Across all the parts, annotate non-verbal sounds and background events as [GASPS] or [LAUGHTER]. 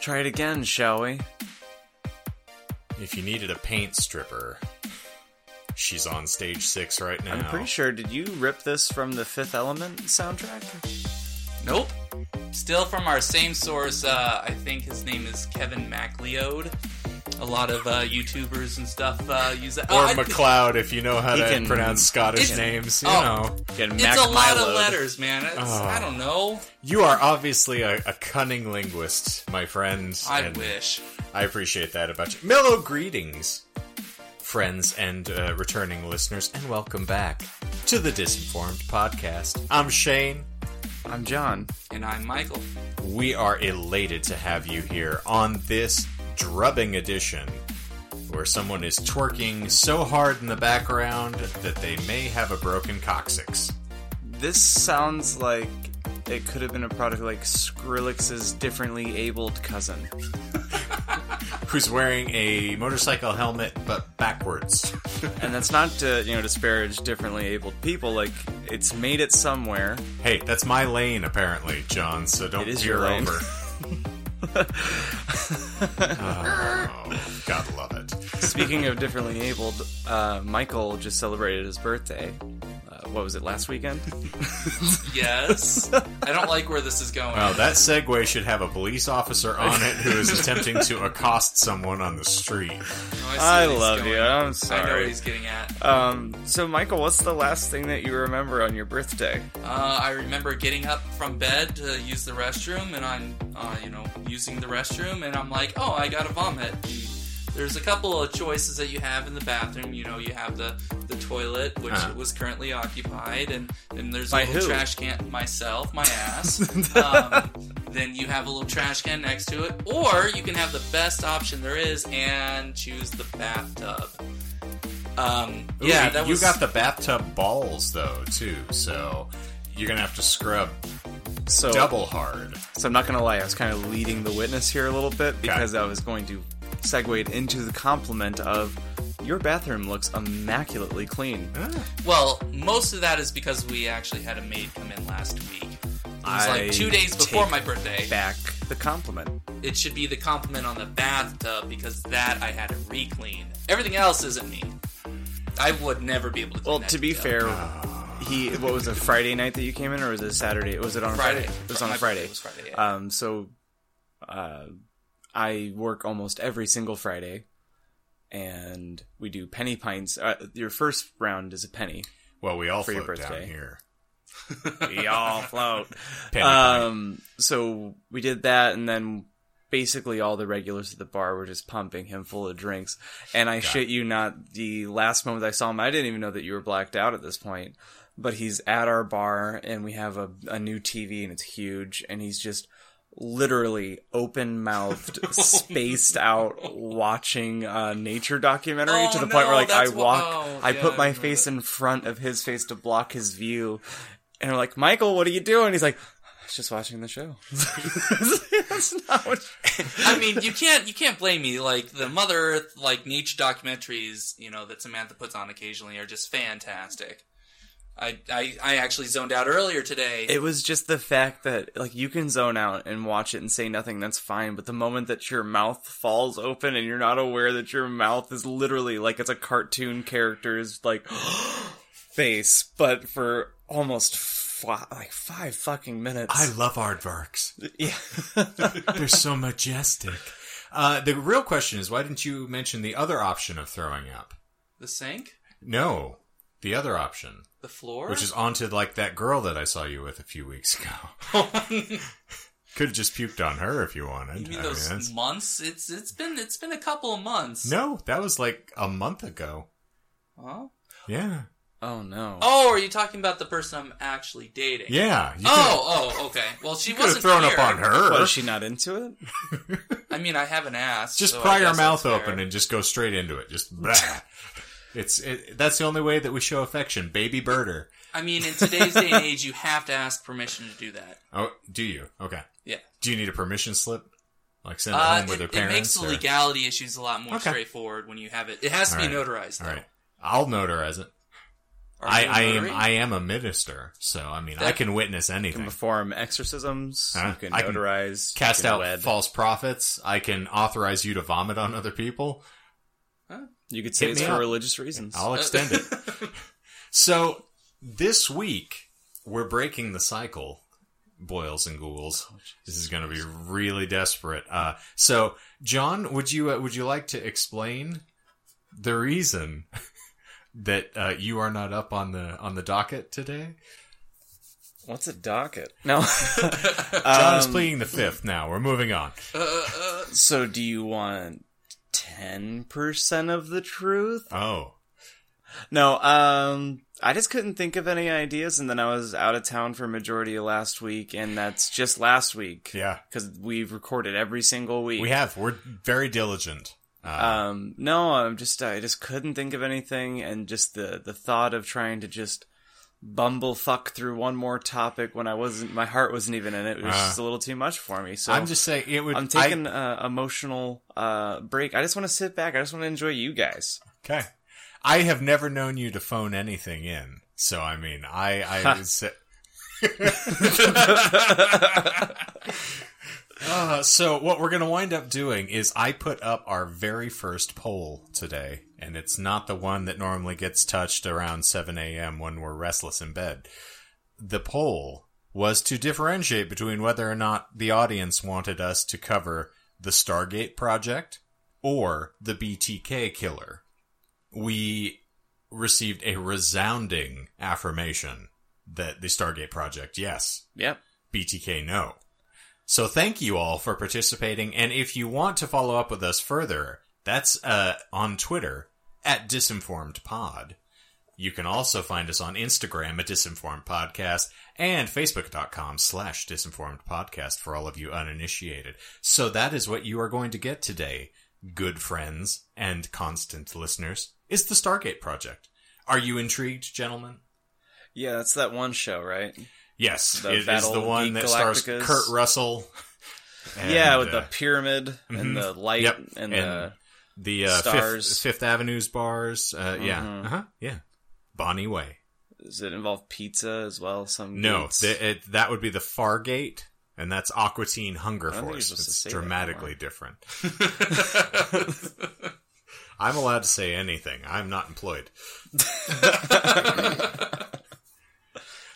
Try it again, shall we? If you needed a paint stripper, she's on stage six right now. I'm pretty sure. Did you rip this from the Fifth Element soundtrack? Nope. Still from our same source. Uh, I think his name is Kevin MacLeod. A lot of uh, YouTubers and stuff uh, use that. Or Oh, I- McLeod, if you know how to can- pronounce Scottish names. You oh. know, Get It's Mac a lot Milo. of letters, man. It's, Oh. I don't know. you are obviously a, a cunning linguist, my friend. I and wish. I appreciate that about you. Mellow greetings, friends and uh, returning listeners, and welcome back to the Disinformed Podcast. I'm Shane. I'm John. And I'm Michael. We are elated to have you here on this drubbing edition where someone is twerking so hard in the background that they may have a broken coccyx. This sounds like it could have been a product like Skrillex's differently abled cousin. [LAUGHS] Who's wearing a motorcycle helmet but backwards. [LAUGHS] And that's not to, you know, disparage differently abled people. Like, it's made it somewhere. Hey, that's my lane apparently, John, so don't It is peer over. [LAUGHS] oh, God love it. Speaking of differently abled, uh, Michael just celebrated his birthday. Uh, what was it, last weekend? [LAUGHS] Yes. I don't like where this is going. Well, that segue should have a police officer on it who is attempting to accost someone on the street. Oh, see I love going. you. I'm sorry. I know what he's getting at. Um, so, Michael, what's the last thing that you remember on your birthday? Uh, I remember getting up from bed to use the restroom, and I'm, uh, you know, using the restroom, and I'm like, oh, I gotta vomit. And there's a couple of choices that you have in the bathroom. You know, you have the, the toilet, which Uh-huh. was currently occupied, and then there's By a little who? trash can. Myself, my ass. [LAUGHS] um, then you have a little trash can next to it, or you can have the best option there is and choose the bathtub. Um, Ooh, yeah, you- that you was got the bathtub balls though too, so you're gonna have to scrub So, double hard. So I'm not gonna lie, I was kind of leading the witness here a little bit because I was going to segue into the compliment of your bathroom looks immaculately clean. Well, most of that is because we actually had a maid come in last week. It was I like two days before take my birthday. Back the compliment. It should be the compliment on the bathtub because that I had to re-clean. Everything else isn't me. I would never be able to. Clean Well, to be detail. fair, he what was it Friday night that you came in, or was it Saturday? Was it on Friday. Friday? It was on a Friday. birthday was Friday, yeah. Um, so, uh, I work almost every single Friday, and we do penny pints. Uh, your first round is a penny. Well, we all For your float down birthday. here. [LAUGHS] We all float. [LAUGHS] Penny pint. Um, so we did that, and then basically all the regulars at the bar were just pumping him full of drinks. And I shit you not, the last moment I saw him, I didn't even know that you were blacked out at this point. But he's at our bar, and we have a, a new TV, and it's huge, and he's just literally open mouthed, [LAUGHS] oh. spaced out, watching a nature documentary Oh, to the point where like I walk, oh, I yeah, put my remember face that. in front of his face to block his view, and we're like, Michael, what are you doing? He's like, I was just watching the show. [LAUGHS] That's not what. I mean, you can't you can't blame me. Like the Mother Earth, like nature documentaries, you know, that Samantha puts on occasionally are just fantastic. I I, I actually zoned out earlier today. It was just the fact that like you can zone out and watch it and say nothing, that's fine. But the moment that your mouth falls open and you're not aware that your mouth is literally like it's a cartoon character's like [GASPS] face, but for almost fi- like five fucking minutes. I love aardvarks. yeah. [LAUGHS] They're so majestic. Uh, the real question is, why didn't you mention the other option of throwing up? the sink, No, the other option, the floor, which is onto like that girl that I saw you with a few weeks ago. [LAUGHS] [LAUGHS] Could have just puked on her if you wanted. You mean I those that's- months? It's it's been it's been a couple of months. no, that was like a month ago. Huh? Yeah, oh no. Oh, are you talking about the person I'm actually dating? yeah. Oh, oh, okay. Well, she could wasn't thrown here. up on her. Was she not into it? I mean, I haven't asked. just so pry your mouth open and just go straight into it. Just blah. [LAUGHS] It's it, that's the only way that we show affection, baby birder. I mean, in today's day and age, you have to ask permission to do that. Oh, do you? Okay. Yeah. Do you need a permission slip? Like send it Uh, home with it, their it makes the or- legality issues a lot more Okay. straightforward when you have it. It has to be All right. notarized, though. All right. I'll notarize it. Are I, you a I am notary? I am a minister, so I mean I can witness You can anything. perform exorcisms. Huh? You can I can notarize. you Cast can out wed. false prophets. I can authorize you to vomit on other people. You could say it's for up. religious reasons. I'll extend it. [LAUGHS] So this week we're breaking the cycle, boils and ghouls. This is going to be really desperate. Uh, so John, would you uh, would you like to explain the reason [LAUGHS] that uh, you are not up on the on the docket today? What's a docket? No. [LAUGHS] John is pleading the fifth. Now we're moving on. so do you want ten percent of the truth? Oh, No, um, I just couldn't think of any ideas, and then I was out of town for majority of last week, and that's just last week. yeah, because we've recorded every single week. we have. We're very diligent. Uh, Um, no, I'm just I just couldn't think of anything, and just the the thought of trying to just bumblefuck through one more topic when I wasn't, my heart wasn't even in it. It was Uh, just a little too much for me. So I'm just saying it would. I'm taking a emotional uh break. I just want to sit back. I just want to enjoy you guys. Okay. I have never known you to phone anything in. So, I mean, I, I would say. [LAUGHS] uh, so, what we're going to wind up doing is I put up our very first poll today, and it's not the one that normally gets touched around 7 a.m. when we're restless in bed. The poll was to differentiate between whether or not the audience wanted us to cover the Stargate project or the BTK killer we received a resounding affirmation that the Stargate Project, yes. Yep. BTK, no. So thank you all for participating. And if you want to follow up with us further, that's uh, on Twitter at Disinformed Pod. You can also find us on Instagram at Disinformed Podcast and Facebook.com slash Disinformed Podcast for all of you uninitiated. So that is what you are going to get today, good friends and constant listeners, is the Stargate Project. Are you intrigued, gentlemen? Yeah, that's that one show, right? Yes, The it is the one that stars Kurt Russell. yeah, and, with the uh, pyramid and the light Yep, and, and the the uh, stars. Fifth, Fifth Avenue's bars. Uh, Yeah, Mhm. uh-huh. yeah. Bonnie Way. does it involve pizza as well? Some No, the, it, that would be the Fargate, and that's Aqua Teen Hunger I don't think Force. you're supposed to It's dramatically different. [LAUGHS] [LAUGHS] I'm allowed to say anything. I'm not employed. [LAUGHS]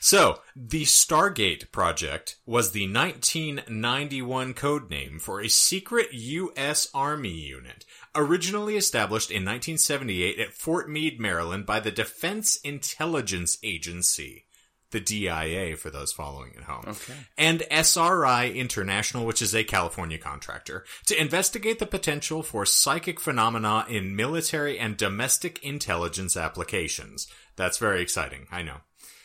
So, the Stargate project was the 1991 code name for a secret U.S. Army unit, originally established in 1978 at Fort Meade, Maryland by the Defense Intelligence Agency, the DIA for those following at home, Okay. and SRI International, which is a California contractor, to investigate the potential for psychic phenomena in military and domestic intelligence applications. That's very exciting, I know.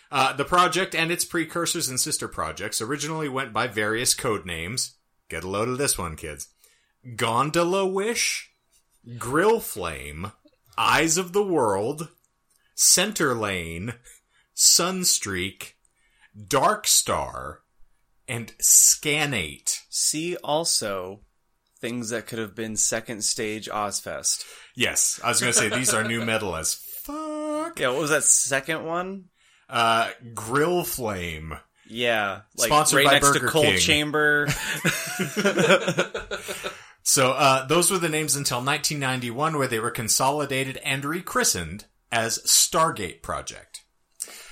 Uh, the project and its precursors and sister projects originally went by various code names. Get a load of this one, kids. Gondola Wish, Grill Flame, Eyes of the World, Center Lane, Sunstreak, Dark Star, and Scanate. See also things that could have been second stage Ozzfest. Yes, I was going to say these are nu metal as fuck. Yeah, what was that second one? Uh, Grill Flame. Yeah, like Sponsored right by next Burger to Cold King. Chamber. [LAUGHS] [LAUGHS] So uh, those were the names until 1991, where they were consolidated and rechristened as Stargate Project.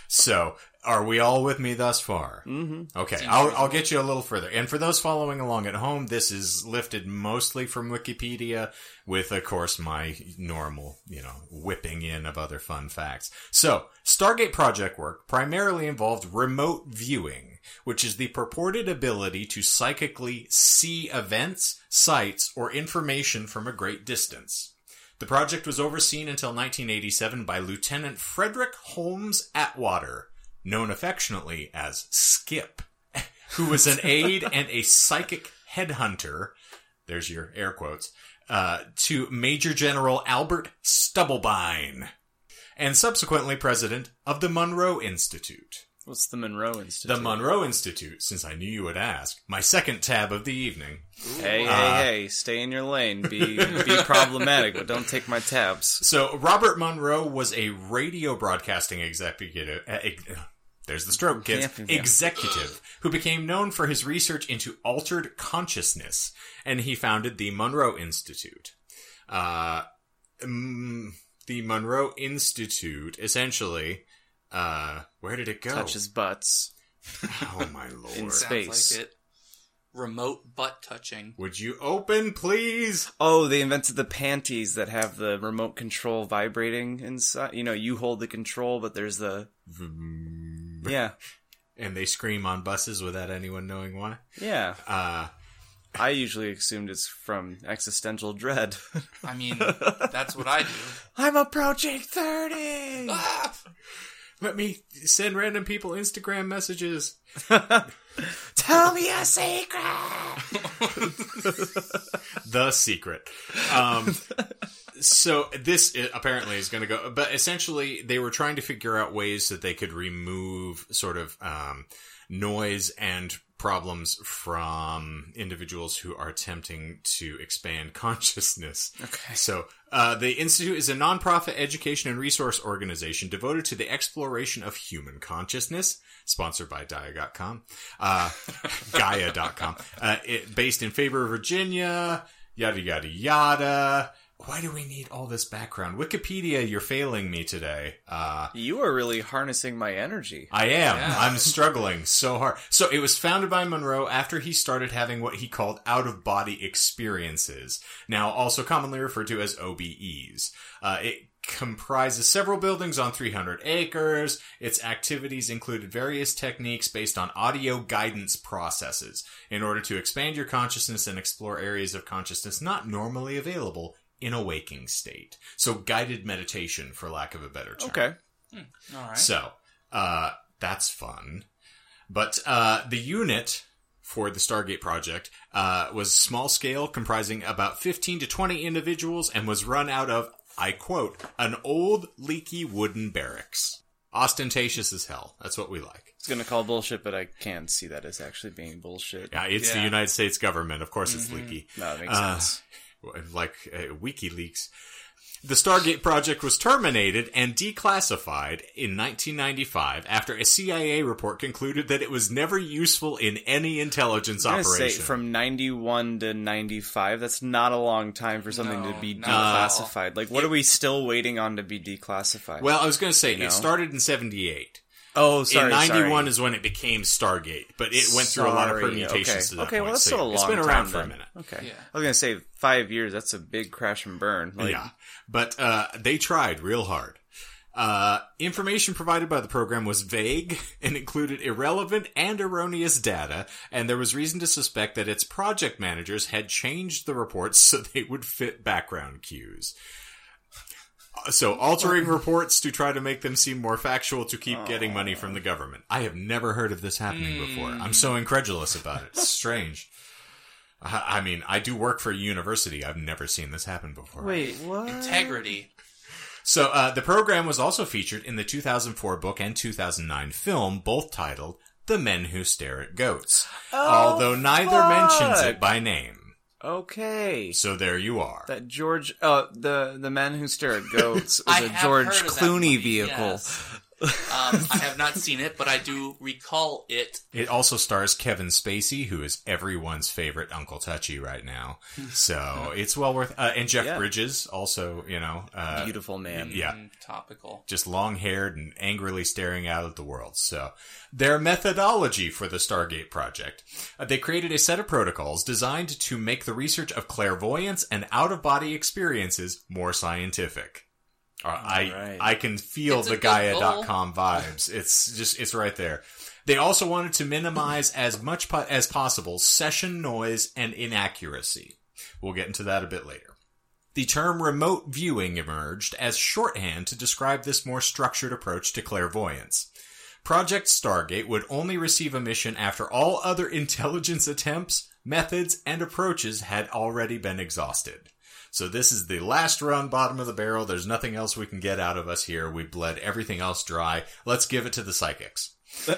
So, are we all with me thus far? Mm-hmm. Okay, I'll, I'll get you a little further. And for those following along at home, this is lifted mostly from Wikipedia, with, of course, my normal, you know, whipping in of other fun facts. So, Stargate Project work primarily involved remote viewing, which is the purported ability to psychically see events, sights, or information from a great distance. The project was overseen until 1987 by Lieutenant Frederick Holmes Atwater, known affectionately as Skip, [LAUGHS] who was an aide and a psychic headhunter. There's your air quotes. Uh, to Major General Albert Stubblebine, and subsequently president of the Monroe Institute. What's the Monroe Institute? The Monroe Institute, since I knew you would ask. My second tab of the evening. Hey, hey, Uh, hey! Stay in your lane. Be be [LAUGHS] problematic, but don't take my tabs. So, Robert Monroe was a radio broadcasting executive. Uh, ex- there's the stroke, kids. Yeah, yeah. Executive, who became known for his research into altered consciousness, and he founded the Monroe Institute. Uh, mm, the Monroe Institute, essentially, uh, where did it go? Touches butts. Oh my [LAUGHS] lord! In space. like it. Remote butt touching. Would you open, please? Oh, they invented the panties that have the remote control vibrating inside. You know, you hold the control, but there's the yeah, And they scream on buses without anyone knowing why. yeah. Uh, I usually assumed it's from existential dread. I mean, [LAUGHS] that's what I do. I'm approaching thirty. Ah! Let me send random people Instagram messages. [LAUGHS] Tell me a secret. [LAUGHS] the secret. Um, so this apparently is going to go, but essentially they were trying to figure out ways that they could remove sort of um, noise and problems from individuals who are attempting to expand [LAUGHS] consciousness. Okay. So uh, the institute is a nonprofit education and resource organization devoted to the exploration of human consciousness. Sponsored by Dia.com, uh, [LAUGHS] Gaia.com, uh, it, based in Faber, Virginia, yada, yada, yada. Why do we need all this background? Wikipedia, you're failing me today. Uh, You are really harnessing my energy. I am. Yeah. I'm struggling so hard. So it was founded by Monroe after he started having what he called out of body experiences, now also commonly referred to as OBEs. Uh, it comprises several buildings on 300 acres. Its activities included various techniques based on audio guidance processes in order to expand your consciousness and explore areas of consciousness not normally available in a waking state. So guided meditation, for lack of a better term. Okay. All right. So, uh, that's fun. But, uh, the unit for the Stargate project, uh, was small scale, comprising about 15 to 20 individuals, and was run out of, I quote, an old leaky wooden barracks. Ostentatious as hell. That's what we like. It's gonna call bullshit, but I can't see that as actually being bullshit. Yeah, it's the United States government. Of course it's leaky. No, that makes Uh, sense. Like uh, WikiLeaks. The Stargate project was terminated and declassified in 1995 after a CIA report concluded that it was never useful in any intelligence I'm gonna say operation. from 91 to 95, that's not a long time for something No, to be not at all. declassified. Like, what are we still waiting on to be declassified? well, I was going to say know? it started in 78. Oh, sorry, in 91 sorry. is when it became Stargate, but it went through a lot of permutations okay. to that Okay, point. well, that's so still a long It's been time around for a minute. Okay. Yeah. I was gonna say five years. That's a big crash and burn. Like, yeah, but uh, they tried real hard. Uh, information provided by the program was vague [LAUGHS] and included irrelevant and erroneous data, and there was reason to suspect that its project managers had changed the reports [LAUGHS] so they would fit background cues. So, altering reports to try to make them seem more factual to keep getting money from the government. I have never heard of this happening before. I'm so incredulous about it. It's strange. I I mean, I do work for a university. I've never seen this happen before. Wait, what? Integrity. So uh, the program was also featured in the 2004 book and 2009 film, both titled "The Men Who Stare at Goats," although neither mentions it by name. Okay. So there you are. That George, uh, the the man who stare at goats [LAUGHS] was I a have George heard of that Clooney movie, vehicle. yes. Um, I have not seen it, but I do recall it. It also stars Kevin Spacey, who is everyone's favorite Uncle Touchy right now. So [LAUGHS] it's well worth. Uh, and Jeff Yeah. Bridges, also, you know, uh, Beautiful man. Yeah. Mm, topical. just long haired and angrily staring out at the world. So, their methodology for the Stargate project. Uh, they created a set of protocols designed to make the research of clairvoyance and out of body experiences more scientific. I right. I can feel It's a the good Gaia.com vibes. It's just it's right there. They also wanted to minimize as much po- as possible session noise and inaccuracy. We'll get into that a bit later. The term remote viewing emerged as shorthand to describe this more structured approach to clairvoyance. Project Stargate would only receive a mission after all other [LAUGHS] intelligence attempts, methods, and approaches had already been exhausted. So this is the last run, bottom of the barrel. There's nothing else we can get out of us here. We bled everything else dry. Let's give it to the psychics. [LAUGHS]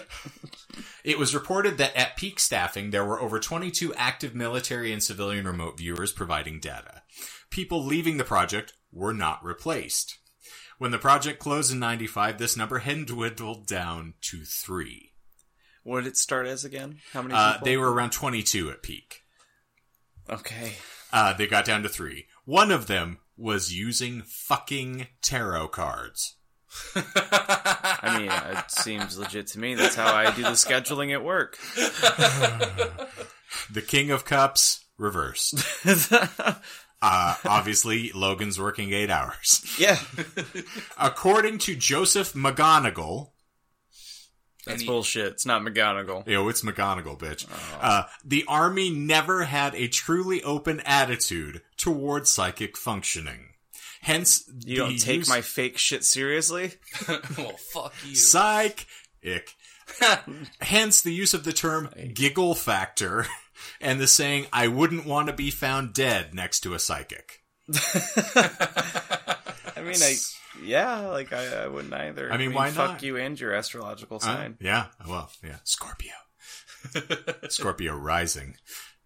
It was reported that at peak staffing, there were over 22 active military and civilian remote viewers providing data. People leaving the project were not replaced. When the project closed in 95, this number had dwindled down to three. What did it start as again? How many Uh, they were around 22 at peak. Okay. Uh, they got down to three. One of them was using fucking tarot cards. [LAUGHS] I mean, it seems legit to me. That's how I do the scheduling at work. [LAUGHS] The King of Cups reversed. [LAUGHS] Uh, obviously, Logan's working eight hours. yeah. According to Joseph McGonigal, That's he- bullshit. It's not McGonagall. Yo, it's McGonagall, bitch. Uh, the army never had a truly open attitude toward psychic functioning. Hence, You don't take use- my fake shit seriously? [LAUGHS] well, fuck you. psych. Ick. [LAUGHS] Hence the use of the term giggle factor [LAUGHS] and the saying, I wouldn't want to be found dead next to a psychic. I mean, I yeah, like I, I wouldn't either. I mean, why fuck not? you and your astrological Uh, sign. yeah, well, yeah. Scorpio. [LAUGHS] Scorpio rising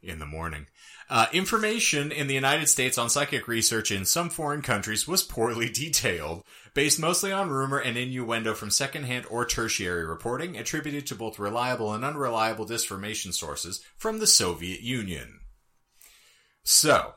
in the morning. Uh, information in the United States on psychic research in some foreign countries was poorly [LAUGHS] detailed, based mostly on rumor and innuendo from secondhand or tertiary reporting, attributed to both reliable and unreliable disinformation sources from the Soviet Union. So,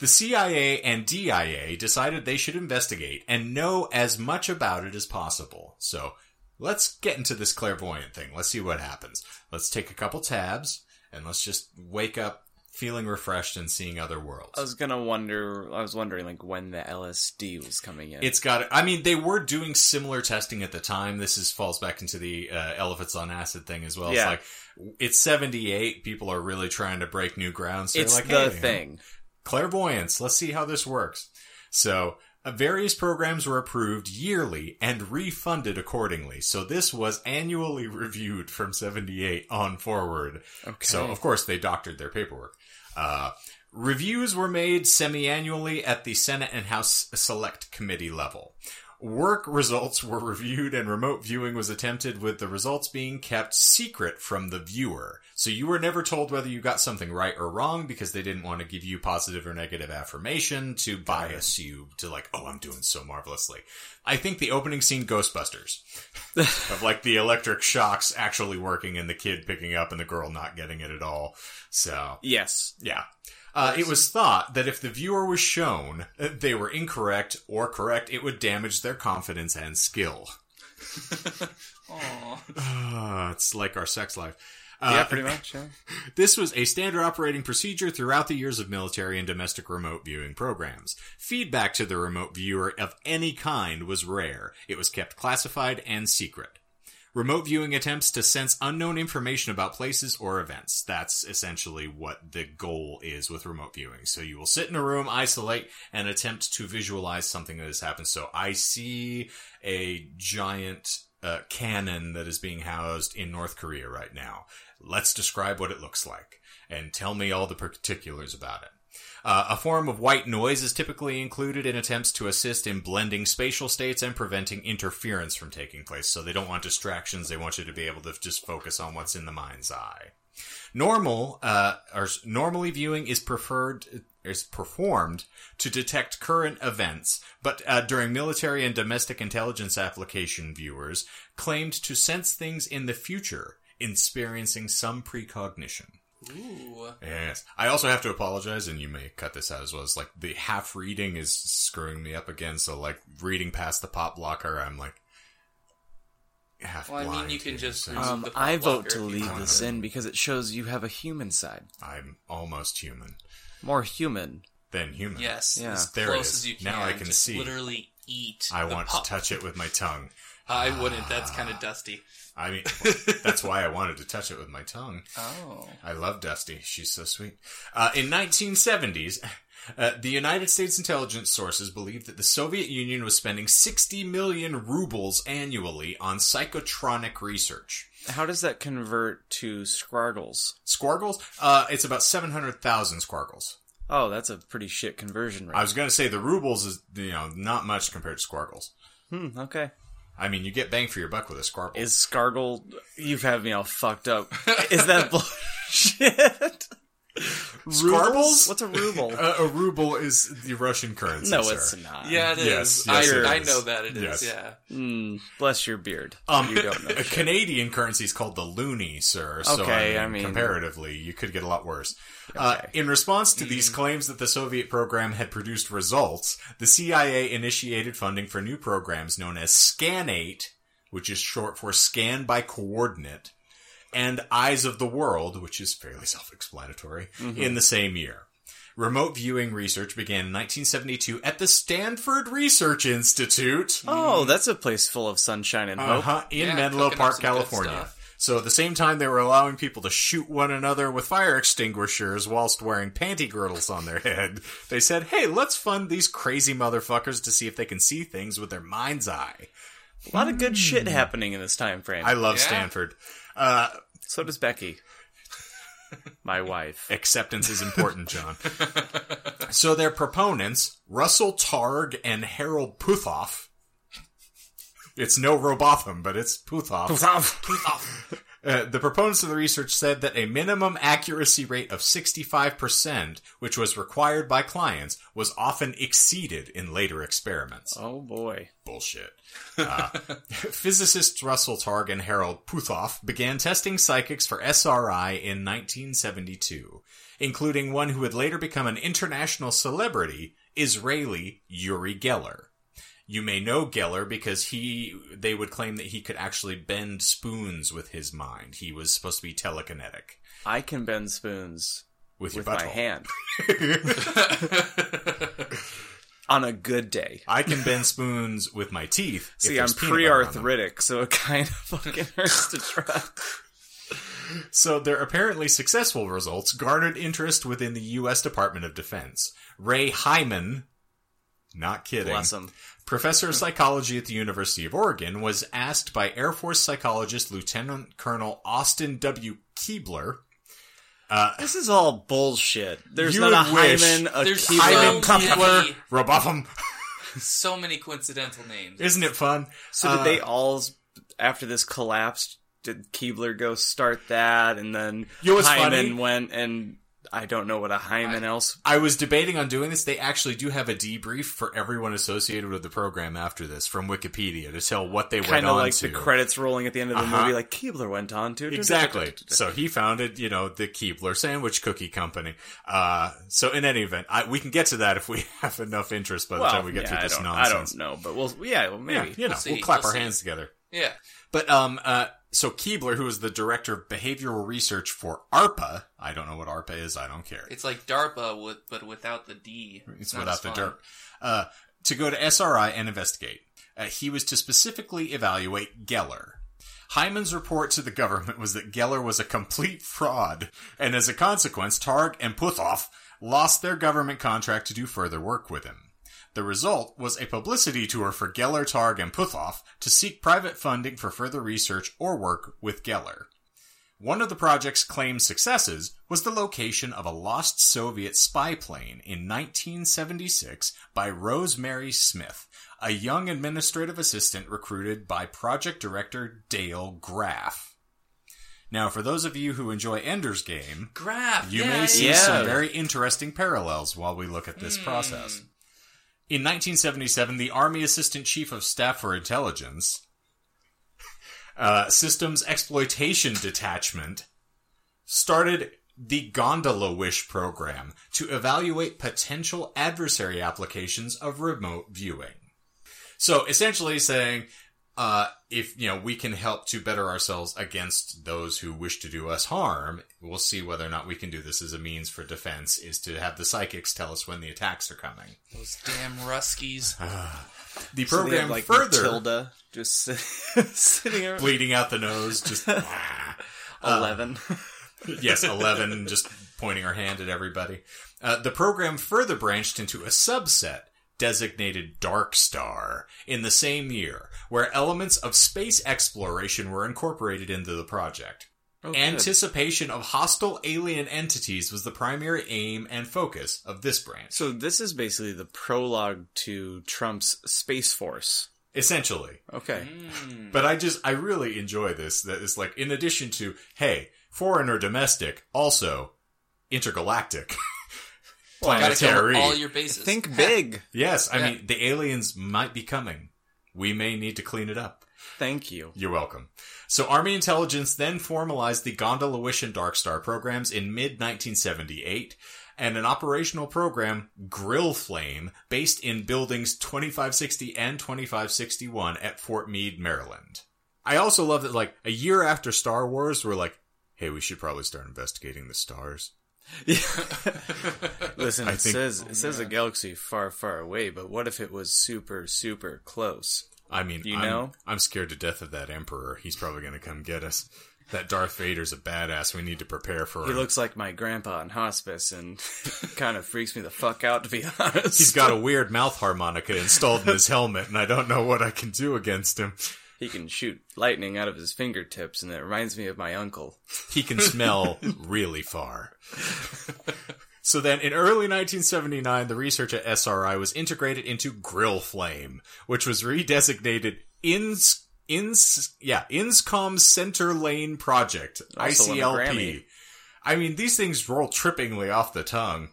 the CIA and DIA decided they should investigate and know as much about it as possible. So, let's get into this clairvoyant thing. Let's see what happens. Let's take a couple tabs and let's just wake up feeling refreshed and seeing other worlds. I was gonna wonder. I was wondering like when the LSD was coming in. It's got. I mean, they were doing similar testing at the time. This is falls back into the uh, elephants on acid thing as well. Yeah. It's like it's seventy eight. People are really trying to break new ground. So it's like, the hey, thing. Clairvoyance. Let's see how this works. So, uh, various programs were approved yearly and refunded accordingly. So this was annually [LAUGHS] reviewed from 78 on forward. Okay. So, of course, they doctored their paperwork. Uh, reviews were made semi-annually at the Senate and House Select Committee level. Work results were reviewed and remote viewing was attempted with the results being kept secret from the viewer. So you were never told whether you got something right or wrong because they didn't want to give you positive or negative affirmation to bias you to like, oh, I'm doing so marvelously. I think the opening scene Ghostbusters [LAUGHS] of like the electric shocks actually working and the kid picking up and the girl not getting it at all. So Yes. yeah. Uh, it was thought that if the viewer was shown uh, they were incorrect or correct, it would damage their confidence and skill. [LAUGHS] Aw. Ah, it's like our sex life. Uh, yeah, pretty much. Yeah. [LAUGHS] This was a standard operating procedure throughout the years of military and domestic remote viewing programs. Feedback to the remote viewer of any kind was rare. It was kept classified and secret. Remote viewing attempts to sense unknown information about places or events. That's essentially what the goal is with remote viewing. So you will sit in a room, isolate, and attempt to visualize something that has happened. So I see a giant uh, cannon that is being housed in North Korea right now. Let's describe what it looks like and tell me all the particulars about it. Uh, a form of white noise is typically included in attempts to assist in blending spatial states and preventing interference from taking place. So they don't want distractions. They want you to be able to just focus on what's in the mind's eye. Normal, uh, or normally viewing is preferred, is performed to detect current events, but uh, during military and domestic intelligence application viewers claimed to sense things in the future, experiencing some precognition. Ooh. Yes. I also have to apologize, and you may cut this out as well. As like the half reading is screwing me up again. So like reading past the pop blocker, I'm like half Well, I mean, you can here, just so Um, the I vote to leave this in because it shows you have a human side, I'm almost human. more human. than human. Yes, Yeah. as There close is. as you can. Now I can Just see. Literally eat. I the want pop. to touch it with my tongue. [LAUGHS] I wouldn't. That's kind of dusty. I mean, [LAUGHS] that's why I wanted to touch it with my tongue. Oh. I love Dusty. She's so sweet. Uh, in 1970s, uh, the United States intelligence sources believed that the Soviet Union was spending 60 million rubles annually on psychotronic research. How does that convert to Squargles? Squargles? Uh, it's about 700,000 squargles. Oh, that's a pretty shit conversion rate. I was going to say the rubles is, you know, not much compared to squargles. Hmm, okay. I mean, you get bang for your buck with a Squarple. Is Scargle? You've had me all fucked up. Is that [LAUGHS] bullshit? Scarbles? What's a ruble? [LAUGHS] Uh, a ruble is the Russian currency. no, sir. it's not. Yeah, it is. Yes, I, yes, it I is. know that it is. Yes. Yeah. Mm, bless your beard. Um, you don't know. [LAUGHS] a. Canadian currency is called the loonie, sir. So, Okay, I I mean, mean- comparatively, you could get a lot worse. Uh, in response to Mm. these claims that the Soviet program had produced results, the CIA initiated funding for new programs known as SCANATE, which is short for Scan by Coordinate, and Eyes of the World, which is fairly [LAUGHS] self-explanatory, Mm-hmm. in the same year. Remote viewing research began in 1972 at the Stanford Research Institute. Oh, that's a place full of sunshine and hope. Uh-huh, in Yeah, Menlo Park, California. So at the same time they were allowing people to shoot one another with fire extinguishers whilst wearing panty girdles on their head, [LAUGHS] they said, hey, let's fund these crazy motherfuckers to see if they can see things with their mind's eye. A lot of good shit happening in this time frame. I love Yeah. Stanford. Uh, so does Becky, [LAUGHS] my wife. acceptance is important, John. [LAUGHS] so their proponents, Russell Targ and Harold Puthoff, it's no Robotham, but it's Puthoff. Uh, the proponents of the research said that a minimum accuracy rate of 65%, which was required by clients, was often exceeded in later experiments. oh boy. Bullshit. Uh, [LAUGHS] physicists Russell Targ and Harold Puthoff began testing psychics for SRI in 1972, including one who would later become an international celebrity, Israeli Uri Geller. You may know Geller because he they would claim that he could actually bend spoons with his mind. He was supposed to be telekinetic I can bend spoons with your with my hand. [LAUGHS] On a good day. I can bend spoons with my teeth. See, I'm there's peanut butter on them. pre-arthritic, so it kind of fucking [LAUGHS] hurts to try. So their apparently successful results garnered interest within the U.S. Department of Defense. Ray Hyman, not kidding, Bless him. Professor of psychology at the University of Oregon, was asked by Air Force psychologist Lieutenant Colonel Austin W. Keebler. This is all bullshit. There's You not a would. Hyman, a There's Keebler. Hyman so Kupler, many- Robotham. [LAUGHS] So many coincidental names. Isn't it fun? So Uh, did they all, after this collapsed, did Keebler go start that, and then You know what's Hyman funny? went, and I don't know what a Hyman else. I was debating on doing this. They actually do have a debrief for everyone associated with the program after this from Wikipedia to tell what they went Kind on of like to. the credits rolling at the end of the Uh-huh. movie, like Keebler went on to. Exactly. [LAUGHS] So he founded, you know, the Keebler Sandwich Cookie Company. Uh, so in any event, I, we can get to that if we [LAUGHS] have enough interest by the Well, time we get yeah, through I this nonsense. I don't know, but we'll, yeah, well, Yeah, maybe. you know, We'll we'll clap we'll our see. hands together. Yeah. But um, uh, so Keebler, who is the director of behavioral research for ARPA, I don't know what ARPA is. I don't care. It's like DARPA, with, but without the D. It's not without the fun. Uh, to go to SRI and investigate. Uh, he was to specifically evaluate Geller. Hyman's report to the government was that Geller was a complete fraud, and as a consequence, Targ and Puthoff lost their government contract to do further work with him. The result was a publicity tour for Geller, Targ, and Puthoff to seek private funding for further research or work with Geller. One of the project's claimed successes was the location of a lost Soviet spy plane in 1976 by Rosemary Smith, a young administrative assistant recruited by project director Dale Graff. Now, for those of you who enjoy Ender's Game, Graph. you yeah, may see yeah. some very interesting parallels while we look at this hmm. process. In 1977, the Army Assistant Chief of Staff for Intelligence, uh, Systems Exploitation Detachment, started the Gondola Wish program to evaluate potential adversary applications of remote viewing. So essentially saying, uh, if, you know, we can help to better ourselves against those who wish to do us harm, we'll see whether or not we can do this as a means for defense, is to have the psychics tell us when the attacks are coming. Those damn Ruskies. [SIGHS] The So they program have, like further Matilda just [LAUGHS] sitting around. bleeding out the nose, just [LAUGHS] Eleven. yes, eleven, just pointing her hand at everybody. Uh, the program further branched into a subset designated Dark Star in the same year, where elements of space exploration were incorporated into the project. Oh, good. Anticipation of hostile alien entities was the primary aim and focus of this branch. So this is basically the prologue to Trump's Space Force. essentially. Okay. Hmm. But I just I really enjoy this. That is like in addition to hey, foreign or domestic, also intergalactic. [LAUGHS] Gotta cover Planetary. all your bases. Think [LAUGHS] big. yes, I Yeah. mean the aliens might be coming. We may need to clean it up. Thank you. You're welcome. So Army intelligence then formalized the Gondola Wish and Dark Star programs in mid 1978 and an operational program, Grill Flame, based in buildings 2560 and 2561 at Fort Meade, Maryland. I also love that like a year after Star Wars, we're like, hey, we should probably start investigating the stars. [LAUGHS] Listen, I it think- says it says a galaxy far, far away, but what if it was super, super close? I mean, You I'm, know? I'm scared to death of that Emperor. He's probably going to come get us. That Darth Vader's a badass. We need to prepare for He him. looks like my grandpa in hospice, and [LAUGHS] kind of freaks me the fuck out, to be honest. He's got a weird mouth harmonica installed in his helmet, and I don't know what I can do against him. He can shoot lightning out of his fingertips, and it reminds me of my uncle. He can smell [LAUGHS] really far. So then, in early 1979, the research at SRI was integrated into Grill Flame, which was redesignated INS, INS, yeah, INSCOM Center Lane Project, Also ICLP. I mean, these things roll trippingly off the tongue.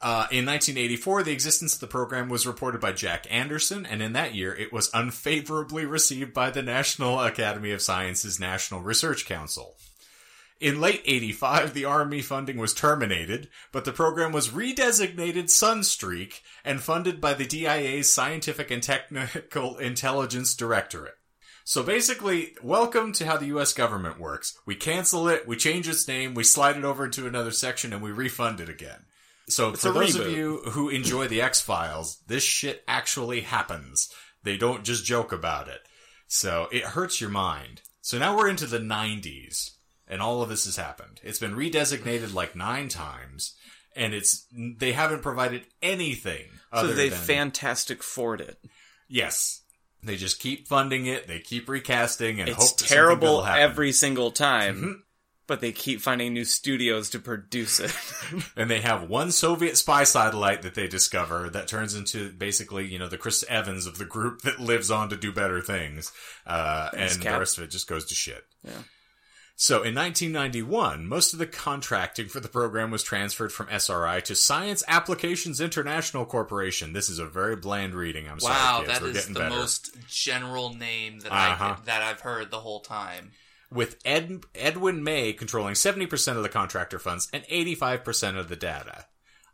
Uh, in 1984, the existence of the program was reported by Jack Anderson, and in that year, it was unfavorably [LAUGHS] received by the National Academy of Sciences National Research Council. In late 85, the Army funding was terminated, but the program was redesignated Sunstreak and funded by the DIA's Scientific and Technical Intelligence Directorate. So basically, welcome to how the US government works. We cancel it, we change its name, we slide it over into another section, and we refund it again. So for a those of you who enjoy the X-Files, this shit actually happens. They don't just joke about it. So it hurts your mind. So now we're into the 90s, and all of this has happened. It's been redesignated like nine times, and it's they haven't provided anything So other they than fantastic Ford it. yes. They just keep funding it. They keep recasting and It's hope that something good terrible. Mm-hmm. every single time, but they keep finding new studios to produce it. [LAUGHS] And they have one Soviet spy satellite that they discover that turns into basically, you know, the Chris Evans of the group that lives on to do better things. Uh, and Thanks, the rest of it just goes to shit. Yeah. So in 1991, most of the contracting for the program was transferred from SRI to Science Applications International Corporation. This is a very bland reading. I'm wow, sorry, kids. that We're is getting the better. most general name that Uh-huh. I that I've heard the whole time. With Ed, Edwin May controlling 70% of the contractor funds and 85% of the data.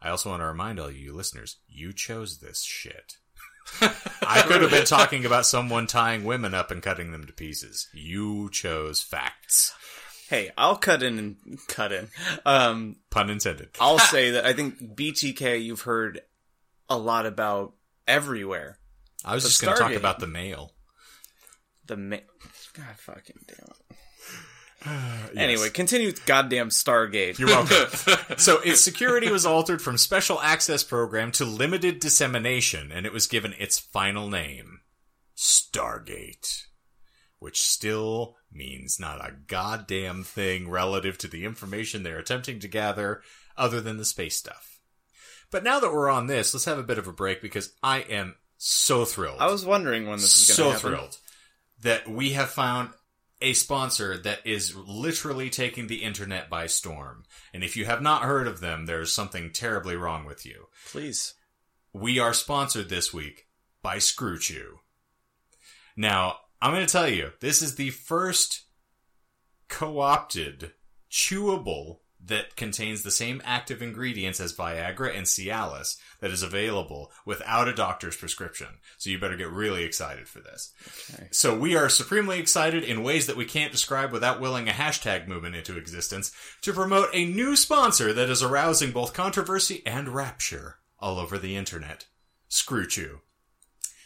I also want to remind all you listeners, you chose this shit. [LAUGHS] I could have been talking about someone tying women up and cutting them to pieces. You chose facts. hey, I'll cut in and cut in. Um, Pun intended. [LAUGHS] I'll [LAUGHS] say that I think BTK you've heard a lot about everywhere. I was just going to talk about the mail. The mail. God fucking damn it. [SIGHS] Anyway, continue with goddamn Stargate. You're welcome. [LAUGHS] so its security was altered from special access program to limited dissemination, and it was given its final name, Stargate. Which still means not a goddamn thing relative to the information they're attempting to gather other than the space stuff. But now that we're on this, let's have a bit of a break because I am so thrilled I was wondering when this was so going to happen. thrilled that we have found a sponsor that is literally taking the internet by storm. And if you have not heard of them, there's something terribly wrong with you. Please. We are sponsored this week by Screwchew. Now, I'm going to tell you, this is the first co-opted chewable that contains the same active ingredients as Viagra and Cialis that is available without a doctor's prescription. So you better get really excited for this. Okay. So we are supremely excited in ways that we can't describe without willing a hashtag movement into existence to promote a new sponsor that is arousing both controversy and rapture all over the internet. Screwchew.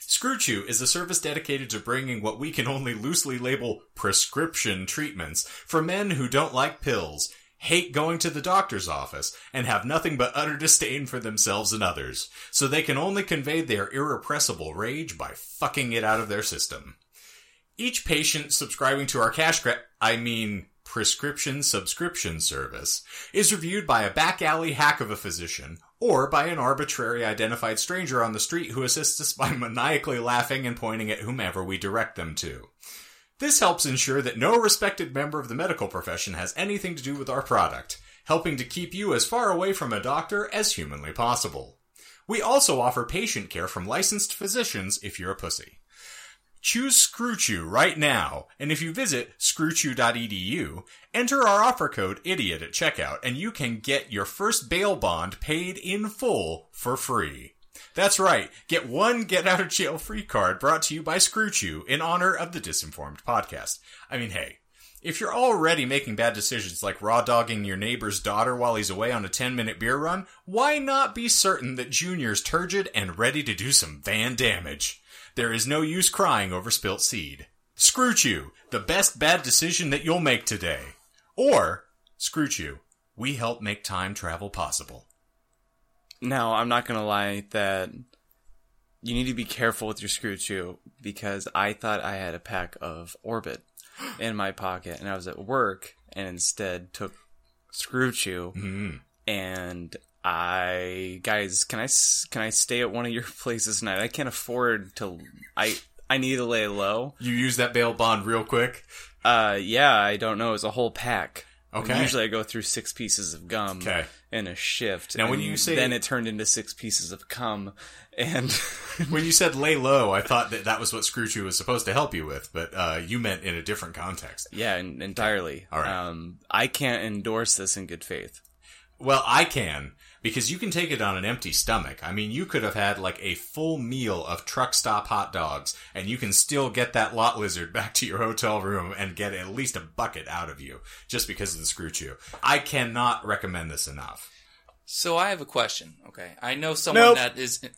Screwchew is a service dedicated to bringing what we can only loosely label prescription treatments for men who don't like pills, hate going to the doctor's office, and have nothing but utter disdain for themselves and others, so they can only convey their irrepressible rage by fucking it out of their system. Each patient subscribing to our cash grab, I mean prescription subscription service, is reviewed by a back alley hack of a physician or by an arbitrary identified stranger on the street who assists us by [LAUGHS] maniacally laughing and pointing at whomever we direct them to. This helps ensure that no respected member of the medical profession has anything to do with our product, helping to keep you as far away from a doctor as humanly possible. We also offer patient care from licensed physicians if you're a pussy. Choose ScrewChew right now, and if you visit screwchew.edu, enter our offer code IDIOT at checkout, and you can get your first bail bond paid in full for free. That's right, get one get out of jail free card brought to you by ScrewChew in honor of the Disinformed podcast. I mean, hey, if you're already making bad decisions like raw dogging your neighbor's daughter while he's away on a 10 minute beer run, why not be certain that Junior's turgid and ready to do some van damage? There is no use crying over spilt seed. ScrewChew, the best bad decision that you'll make today. Or, ScrewChew, we help make time travel possible. Now, I'm not gonna lie that you need to be careful with your screw chew because I thought I had a pack of Orbit in my pocket and I was at work and instead took screw chew Mm. and I guys can I can I stay at one of your [LAUGHS] places tonight? I can't afford to I I need to lay low. You use that bail bond real quick. Uh yeah, I don't know, it's a whole pack. Okay. And usually I go through six pieces of gum Okay. In a shift. Now, when and you say- then it turned into six pieces of cum and [LAUGHS] When you said lay low, I thought that that was what ScrewChew was supposed to help you with, but uh, you meant in a different context. Yeah, entirely. All right. Um, I can't endorse this in good faith. Well, I can because you can take it on an empty stomach. I mean, you could have had like a full meal of truck stop hot dogs, and you can still get that lot lizard [LAUGHS] back to your hotel room and get at least a bucket out of you just because of the screw chew. I cannot recommend this enough. So I have a question. Okay, I know someone Nope. that is. [LAUGHS]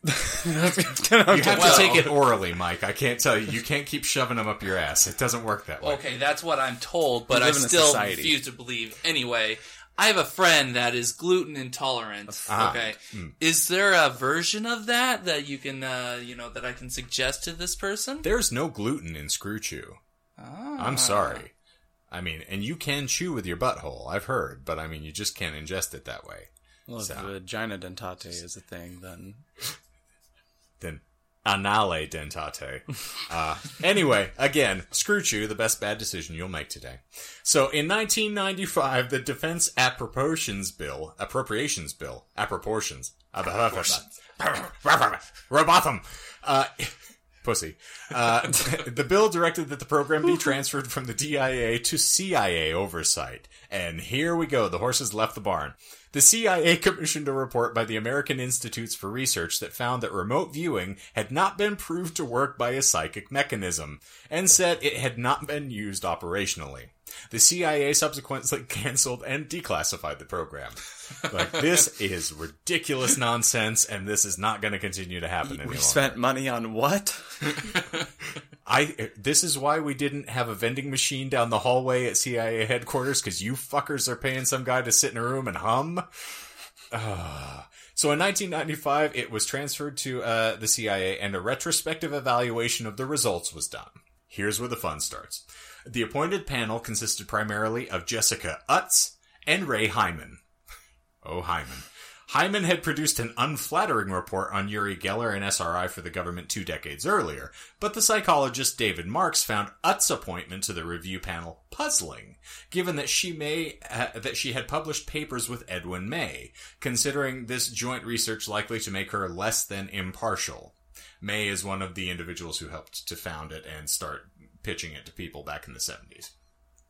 You have Well- to take it orally, Mike. I can't tell you. You can't keep shoving them up your ass. It doesn't work that way. Okay, that's what I'm told, but I live in a still refuse to believe. Anyway, I have a friend that is gluten intolerant. Uh-huh. Okay, is there a version of that that you can, uh, you know, that I can suggest to this person? There's no gluten in screw chew. I'm sorry. I mean, and you can chew with your butthole. I've heard, but I mean, you just can't ingest it that way. Well, if So- vagina dentate is a thing, then Then anale dentate. Uh, anyway, again, screw chew, the best bad decision you'll make today. So in 1995, the Defense Appropriations Bill, Appropriations Bill, Approportions, Robotham, uh, pussy. Uh, [LAUGHS] the bill directed that the program be transferred from the DIA to CIA oversight. And here we go. The horses left the barn. The CIA [LAUGHS] commissioned a report by the American Institutes for Research that found that remote viewing had not been proved to work by a psychic mechanism, and said it had not been used operationally. The CIA subsequently canceled and declassified the program. Like, this is ridiculous nonsense, and this is not going to continue to happen we spent money on what? [LAUGHS] I this is why we didn't have a vending machine down the hallway at CIA headquarters because you fuckers are paying some guy to sit in a room and hum. Ah. [SIGHS] so in 1995, it was transferred to uh, the CIA, and a retrospective evaluation of the results was done. Here's where the fun starts. The appointed panel consisted primarily of Jessica Utts and Ray Hyman. [LAUGHS] Oh, Hyman. Hyman had produced an unflattering report on Uri Geller and SRI for the government two decades earlier, but the psychologist David Marks found Utts's appointment to the review panel puzzling, given that she may that she had published papers with Edwin May, considering this joint research likely to make her less than impartial. May is one of the individuals who helped to found it and start pitching it to people back in the 70s.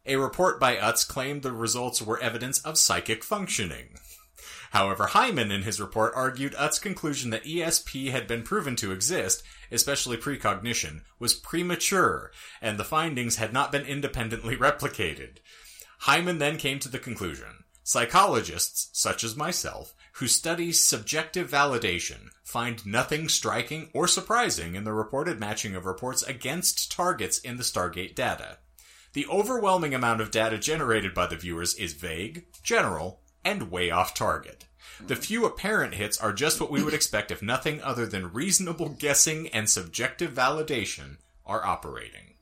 A report by Utts claimed the results were evidence of psychic functioning. However, Hyman in his report argued Utts's conclusion that ESP had been proven to exist, especially precognition, was premature, and the findings had not been independently [LAUGHS] replicated. Hyman then came to the conclusion psychologists, such as myself, who studies subjective validation, find nothing striking or surprising in the reported matching of reports against targets in the Stargate data. The overwhelming amount of data generated by the viewers is vague, general, and way off target. The few apparent hits are just what we would expect if nothing other than reasonable guessing and subjective validation are operating.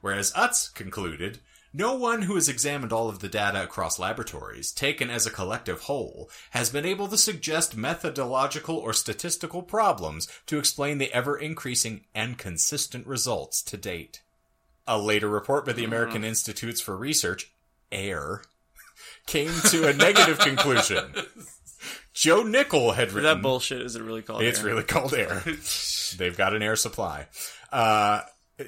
Whereas Utts concluded, No one who has examined all of the data across laboratories, taken as a collective whole, has been able to suggest methodological or statistical problems to explain the ever increasing and consistent results to date. A later report by the American Institutes for Research, AIR, came to a negative conclusion. [LAUGHS] Joe Nickell had written that bullshit, is it really called? it's air? really cold air. [LAUGHS] They've got an air supply. Uh,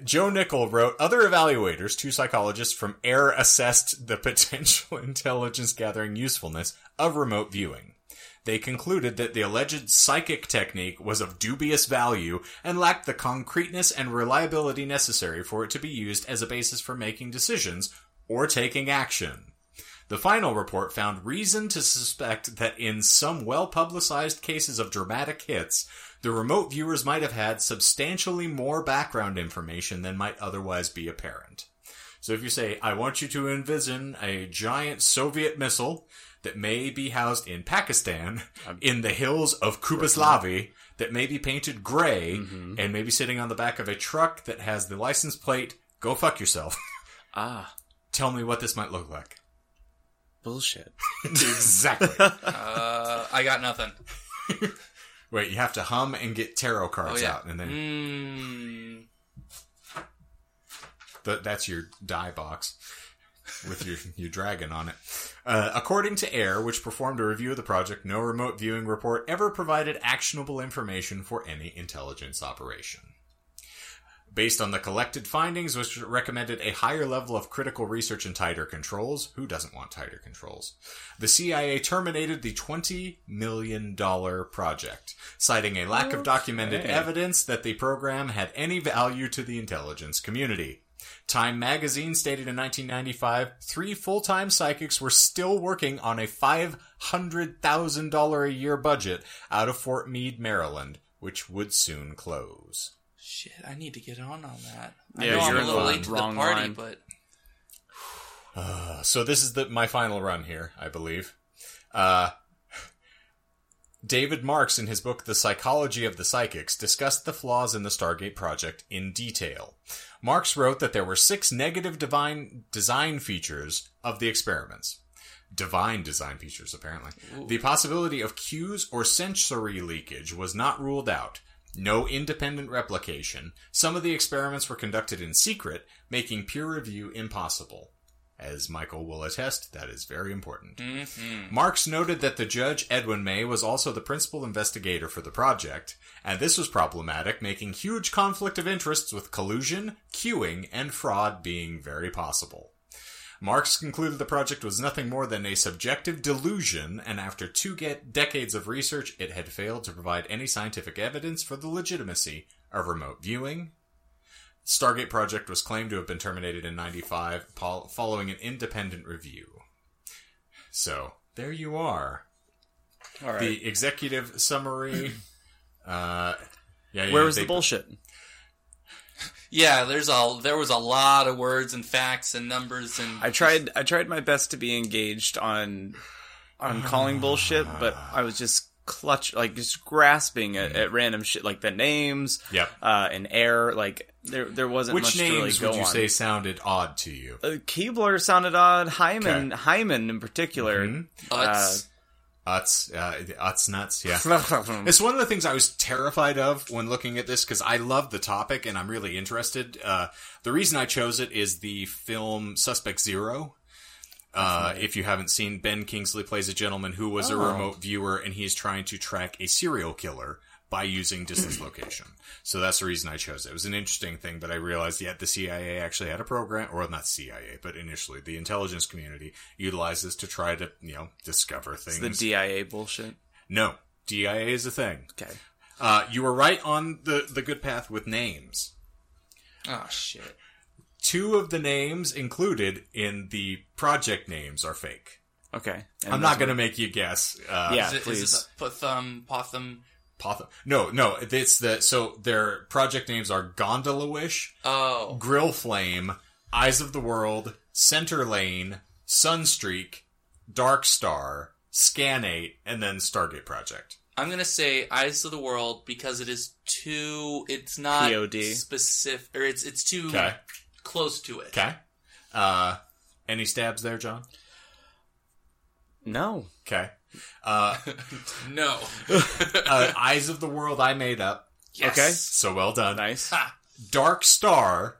Joe Nickell wrote, other evaluators, two psychologists from AIR assessed the potential [LAUGHS] intelligence gathering usefulness of remote viewing. They concluded that the alleged psychic technique was of dubious value and lacked the concreteness and reliability necessary for it to be used as a basis for making decisions or taking action. The final report found reason to suspect that in some well publicized cases of dramatic hits, the remote viewers might have had substantially more background information than might otherwise be apparent. So if you say, I want you to envision a giant Soviet missile that may be housed in Pakistan, in the hills of Kubaslavi, that may be painted gray, and may be sitting on the back of a truck that has the license plate, go fuck yourself. [LAUGHS] Ah, Tell me what this might look like. bullshit. [LAUGHS] exactly. [LAUGHS] Uh, I got nothing. Wait, you have to hum and get tarot cards Oh, yeah. out, and then Mm, th- that's your die box with your [LAUGHS] your dragon on it. Uh, according to AIR, which performed a review of the project, no remote viewing report ever provided actionable information for any intelligence operation. Based on the collected findings, which recommended a higher level of critical research and tighter controls, who doesn't want tighter controls? The CIA terminated the $20 million project, citing a lack of documented evidence that the program had any value to the intelligence community. Time magazine stated in 1995 three full time psychics were still working on a $500,000 a year budget out of Fort Meade, Maryland, which would soon close. Shit, I need to get on on that. Yeah, I know I'm you're a little late to the party, line. but Uh, so this is the my final run here, I believe. Uh, David Marks, in his book The Psychology of the Psychics, discussed the flaws in the Stargate project in detail. Marks wrote that there were six negative divine design features of the experiments. Divine design features, apparently. The possibility of cues or sensory leakage was not ruled out. No independent replication. Some of the experiments were conducted in secret, making peer review impossible. As Michael will attest, that is very important. Mm-hmm. Marks noted that the judge, Edwin May, was also the principal investigator for the project, and this was problematic, making huge conflict of interests with collusion, cueing, and fraud being very possible. Marks concluded the project was nothing more than a subjective delusion, and after two get decades of research, it had failed to provide any scientific evidence for the legitimacy of remote viewing. Stargate project was claimed to have been terminated in 95 pol- following an independent review. So, there you are. All right. The executive summary. Uh, yeah, yeah, Where was they- the bullshit? Yeah, there's a there was a lot of words and facts and numbers and I tried. I tried my best to be engaged on on calling bullshit, but I was just clutch, like just grasping at, at random shit, like the names, Yep. uh, and air. Like there, there wasn't Which much names to really go would you on. say sounded odd to you? Uh, Kibler sounded odd. Hyman, Okay. Hyman in particular. Utts. Utz, uh, Utz nuts, yeah. [LAUGHS] It's one of the things I was terrified of when looking at this because I love the topic and I'm really interested. Uh, the reason I chose it is the film Suspect Zero. Uh, if you haven't seen, Ben Kingsley plays a gentleman who was a Oh. remote viewer and he's trying to track a serial killer by using distance location. So that's the reason I chose it. It was an interesting thing, but I realized, yeah, the CIA actually had a program, or not CIA, but initially the intelligence community utilized this to try to, you know, discover things. the DIA bullshit. no, DIA is a thing. Okay. Uh, you were right on the, the good path with names. oh shit. Two of the names included in the project names are fake. Okay. And I'm not going to make you guess. Uh, Yeah, Is it, please. is it the Pothum Pothum? Poth- no, no, it's the, so their project names are Gondola Wish, Oh, Grill Flame, Eyes of the World, Center Lane, Sunstreak, Dark Star, SCANATE, and then Stargate Project. I'm gonna say Eyes of the World because it is too. It's not POD. specific, or it's it's too Okay. close to it. Okay. Uh, Any stabs there, John? No. Okay. Uh, [LAUGHS] No. [LAUGHS] uh, Eyes of the World I made up. Yes. Okay. So well done. Nice. Dark Star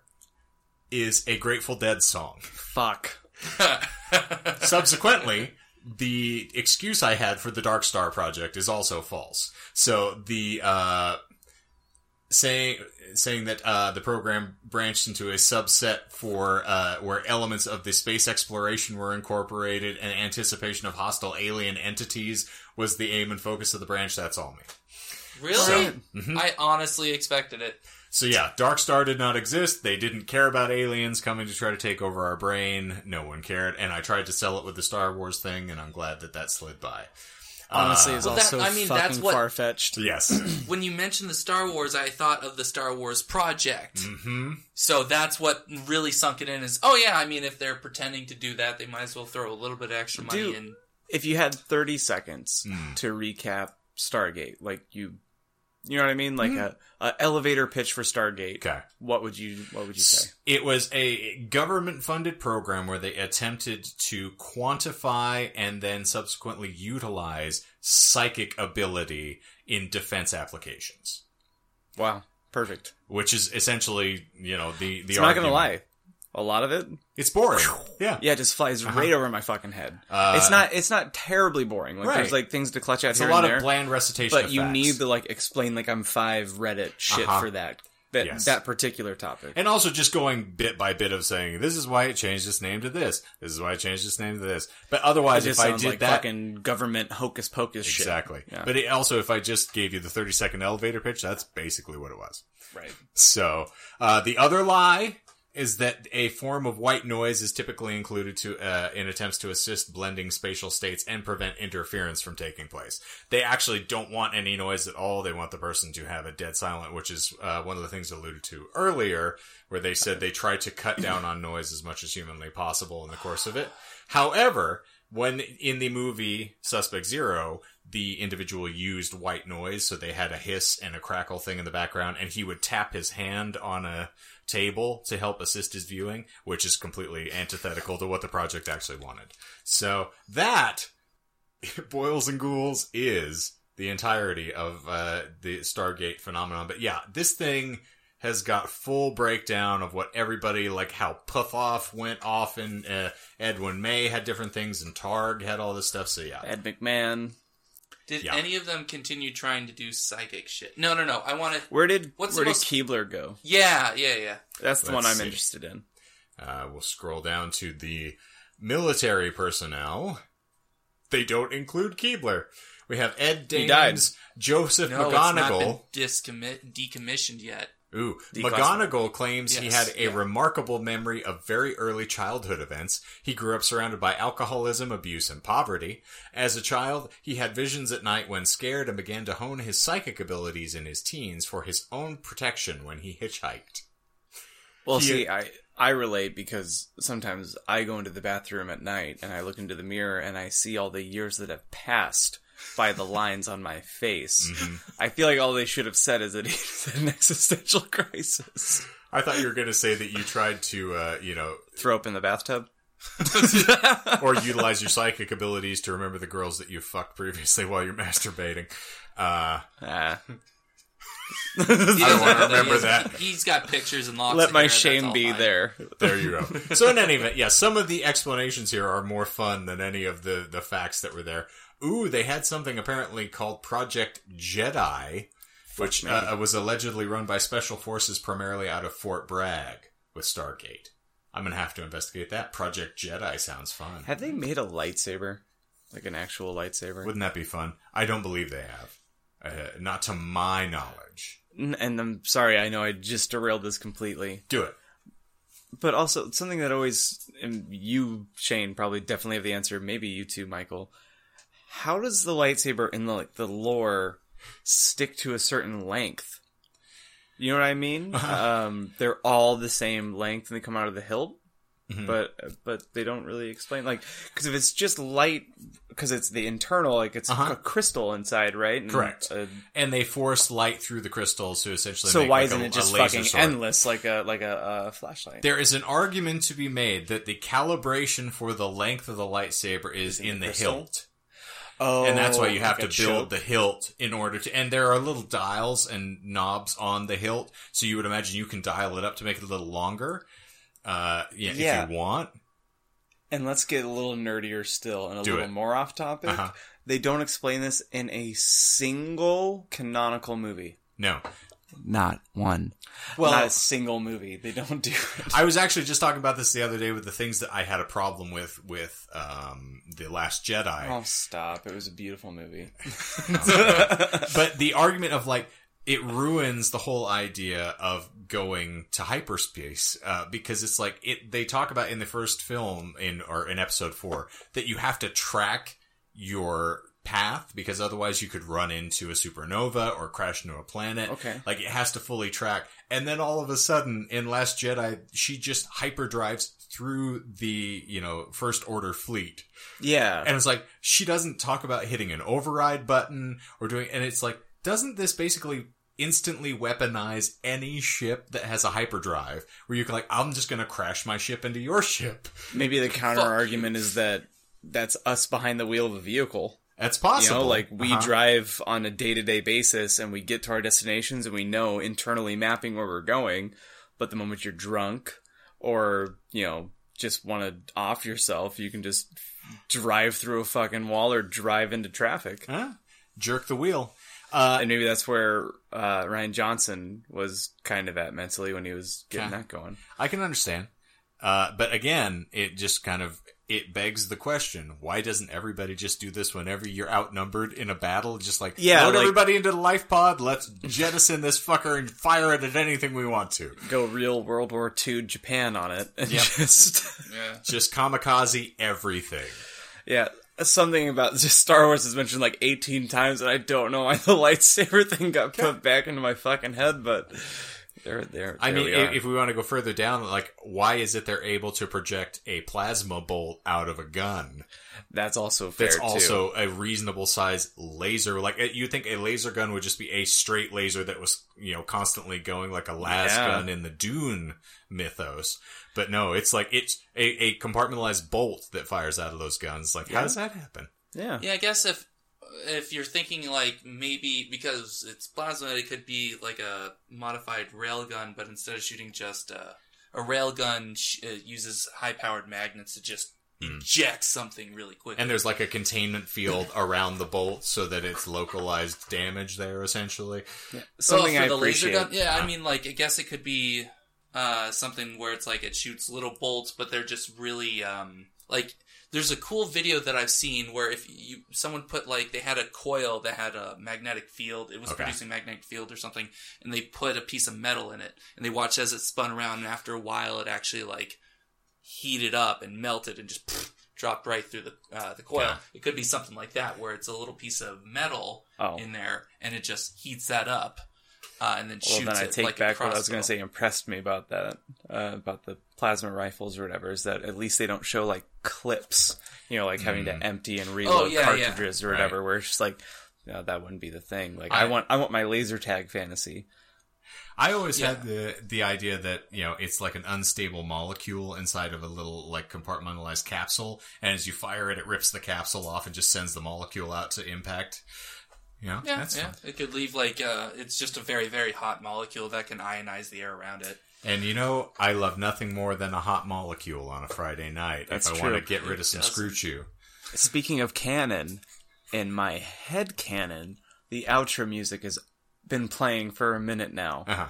is a Grateful Dead song. Fuck. [LAUGHS] Subsequently, the excuse I had for the Dark Star project is also false. So the uh, saying saying that uh, the program branched into a subset for uh, where elements of the space exploration were incorporated and anticipation of hostile alien entities was the aim and focus of the branch. That's all me. Really? mm-hmm. I honestly expected it. So yeah, Dark Star did not exist. They didn't care about aliens coming to try to take over our brain. No one cared, and I tried to sell it with the Star Wars thing, and I'm glad that that slid by. Honestly, is Well, that- also I mean, that's fucking what- far fetched. Yes. [CLEARS THROAT] When you mentioned the Star Wars, I thought of the Star Wars project. hmm So that's what really sunk it in is, oh yeah, I mean, if they're pretending to do that, they might as well throw a little bit of extra money Dude. in. If you had 30 seconds Hmm. to recap Stargate, like you, you know what I mean, like Hmm. a, a elevator pitch for Stargate. Okay. What would you What would you say? It was a government funded program where they attempted to quantify and then subsequently utilize psychic ability in defense applications, Wow, perfect. which is essentially, you know, the the I'm not gonna lie, a lot of it, It's boring. Yeah. yeah, it just flies right over my fucking head. Uh, it's not It's not terribly boring. Like Right. there's like things to clutch at It's here a lot and there, of bland recitation but you facts. need to like explain like I'm five Reddit shit Uh-huh. for that that Yes. that particular topic. And also just going bit by bit of saying, this is why it changed its name to this. This is why it changed its name to this. But otherwise, if I did like that, fucking government hocus pocus shit. exactly. Yeah. But it, also, if I just gave you the 30 second elevator pitch, that's basically what it was. Right. So, uh, the other lie is that a form of white noise is typically included to uh, in attempts to assist blending spatial states and prevent interference from taking place. They actually don't want any noise at all. They want the person to have a dead silent, which is uh, one of the things alluded to earlier, where they said they try to cut down on noise as much as humanly possible in the course of it. However, when in the movie Suspect Zero, the individual used white noise, so they had a hiss and a crackle thing in the background, and he would tap his hand on a table to help assist his viewing, which is completely antithetical to what the project actually wanted. So that, [LAUGHS] Boils and Ghouls, is the entirety of uh, the Stargate phenomenon. But yeah, this thing has got full breakdown of what everybody like how Puthoff went off and uh, Edwin May had different things and Targ had all this stuff. So yeah, Ed McMahon. Did Yeah. any of them continue trying to do psychic shit? No, no, no. I want to. Where did What's where did most- Kibler go? Yeah, yeah, yeah. That's the Let's one I'm see. interested in. Uh, we'll scroll down to the military personnel. They don't include Kibler. We have Ed He Dames, died. Joseph No, it's not been discommi- decommissioned yet. Ooh. McMoneagle claims he had a yeah. remarkable memory of very early childhood events. He grew up surrounded by alcoholism, abuse, and poverty. As a child, he had visions at night when scared and began to hone his psychic abilities in his teens for his own protection when he hitchhiked. Well, He- see, I I relate because sometimes I go into the bathroom at night and I look into the mirror and I see all the years that have passed by the lines on my face. Mm-hmm. I feel like all they should have said is that he's an existential crisis. I thought you were going to say that you tried to, uh, you know, Throw up in the bathtub. [LAUGHS] or utilize your psychic abilities to remember the girls that you fucked previously while you're masturbating. Uh, Ah, He doesn't wanna remember that. He's got pictures and locks. let my hair, shame be fine. there. there you go. So in any event, yeah, some of the explanations here are more fun than any of the, the facts that were there. Ooh, they had something apparently called Project Jedi, which uh, was allegedly run by special forces primarily out of Fort Bragg with Stargate. I'm gonna have to investigate that. Project Jedi sounds fun. Have they made a lightsaber? Like an actual lightsaber? Wouldn't that be fun? I don't believe they have. Uh, not to my knowledge. And I'm sorry, I know I just derailed this completely. Do it. But also something that always and you, Shane, probably definitely have the answer. Maybe you too, Michael. How does the lightsaber in the like the lore stick to a certain length? You know what I mean? [LAUGHS] um, they're all the same length and they come out of the hilt. but but they don't really explain like because if it's just light because it's the internal like it's Uh-huh. a crystal inside right And, Correct. uh, And they force light through the crystals to essentially. so why like isn't a, it just fucking sword. endless like a like a uh, flashlight There is an argument to be made that the calibration for the length of the lightsaber is in the crystal? hilt. Oh and that's why you have like to build choke? the hilt in order to and there are little dials and knobs on the hilt so you would imagine you can dial it up to make it a little longer uh yeah, Yeah. if you want And let's get a little nerdier still and a Do little it. more off topic. Uh-huh. They don't explain this in a single canonical movie. no Not one. well Not a single movie. They don't do it. I was actually just talking about this the other day with the things that I had a problem with with um the last Jedi Oh, stop. It was a beautiful movie. [LAUGHS] but the [LAUGHS] argument of like it ruins the whole idea of going to hyperspace uh, because it's like it they talk about in the first film in or in episode 4 that you have to track your path because otherwise you could run into a supernova or crash into a planet Okay. like it has to fully track and then all of a sudden in last jedi she just hyperdrives through the you know first order fleet Yeah. and it's like she doesn't talk about hitting an override button or doing and it's like doesn't this basically instantly weaponize any ship that has a hyperdrive where you can like I'm just going to crash my ship into your ship. Maybe the [LAUGHS] counter argument is that that's us behind the wheel of a vehicle. That's You possible. know, like we Uh-huh. drive on a day to day basis and we get to our destinations and we know internally mapping where we're going. But the moment you're drunk or, you know, just want to off yourself, you can just drive through a fucking wall or drive into traffic. Huh? jerk the wheel. Uh, And maybe that's where uh, Rian Johnson was kind of at mentally when he was getting Yeah. that going. I can understand. Uh, but again, it just kind of it begs the question: Why doesn't everybody just do this whenever you're outnumbered in a battle? Just like Yeah, load like- everybody into the life pod. Let's jettison this fucker and fire it at anything we want to. Go real World War II Japan on it. And Yep. just Yeah. Just kamikaze everything. Yeah, something about [LAUGHS] just Star Wars is mentioned like 18 times, and I don't know why the [LAUGHS] lightsaber thing got put back into my fucking head, but there, there. I there mean, we if, if we want to go further down, like, why is it they're able to project a plasma bolt out of a gun? that's also fair That's too. also a reasonable size laser. Like, you think a laser gun would just be a straight laser that was, you know, constantly going like a las Yeah. gun in the Dune mythos. But no, it's like it's a, a compartmentalized bolt that fires out of those guns. Like, how does that happen? yeah. Yeah, I guess if if you're thinking like maybe because it's plasma, it could be like a modified railgun, but instead of shooting just uh, a railgun, sh- it uses high powered magnets to just eject something really quickly. Hmm. And there's like a containment field [LAUGHS] around the bolt so that it's localized damage there, essentially. Something Well, I for the appreciate. laser gun. Yeah, I mean, like I guess it could be uh, something where it's like it shoots little bolts, but they're just really um, like. There's a cool video that I've seen where if you someone put like they had a coil that had a magnetic field, it was Okay. producing magnetic field or something, and they put a piece of metal in it, and they watched as it spun around, and after a while, it actually like heated up and melted and just pff, dropped right through the uh, the coil. Yeah. It could be something like that where it's a little piece of metal Oh. in there, and it just heats that up, uh, and then well, shoots then I it take like back what I was going to say. Impressed me about that, uh, about the plasma rifles or whatever, is that at least they don't show like clips. You know, like having to empty and reload Oh, yeah, yeah. cartridges or Right. whatever. Where it's just like, no, that wouldn't be the thing. Like, I, I- want, I want my laser tag fantasy. I always Yeah. had the the idea that you know it's like an unstable molecule inside of a little like compartmentalized capsule, and as you fire it, it rips the capsule off and just sends the molecule out to impact. You know, Yeah, that's yeah. fun. It could leave like uh, it's just a very very hot molecule that can ionize the air around it. And you know, I love nothing more than a hot molecule on a Friday night That's if I true. want to get rid of some doesn't. screw chew. Speaking of canon, in my head canon, the outro music has been playing for a minute now, Uh-huh.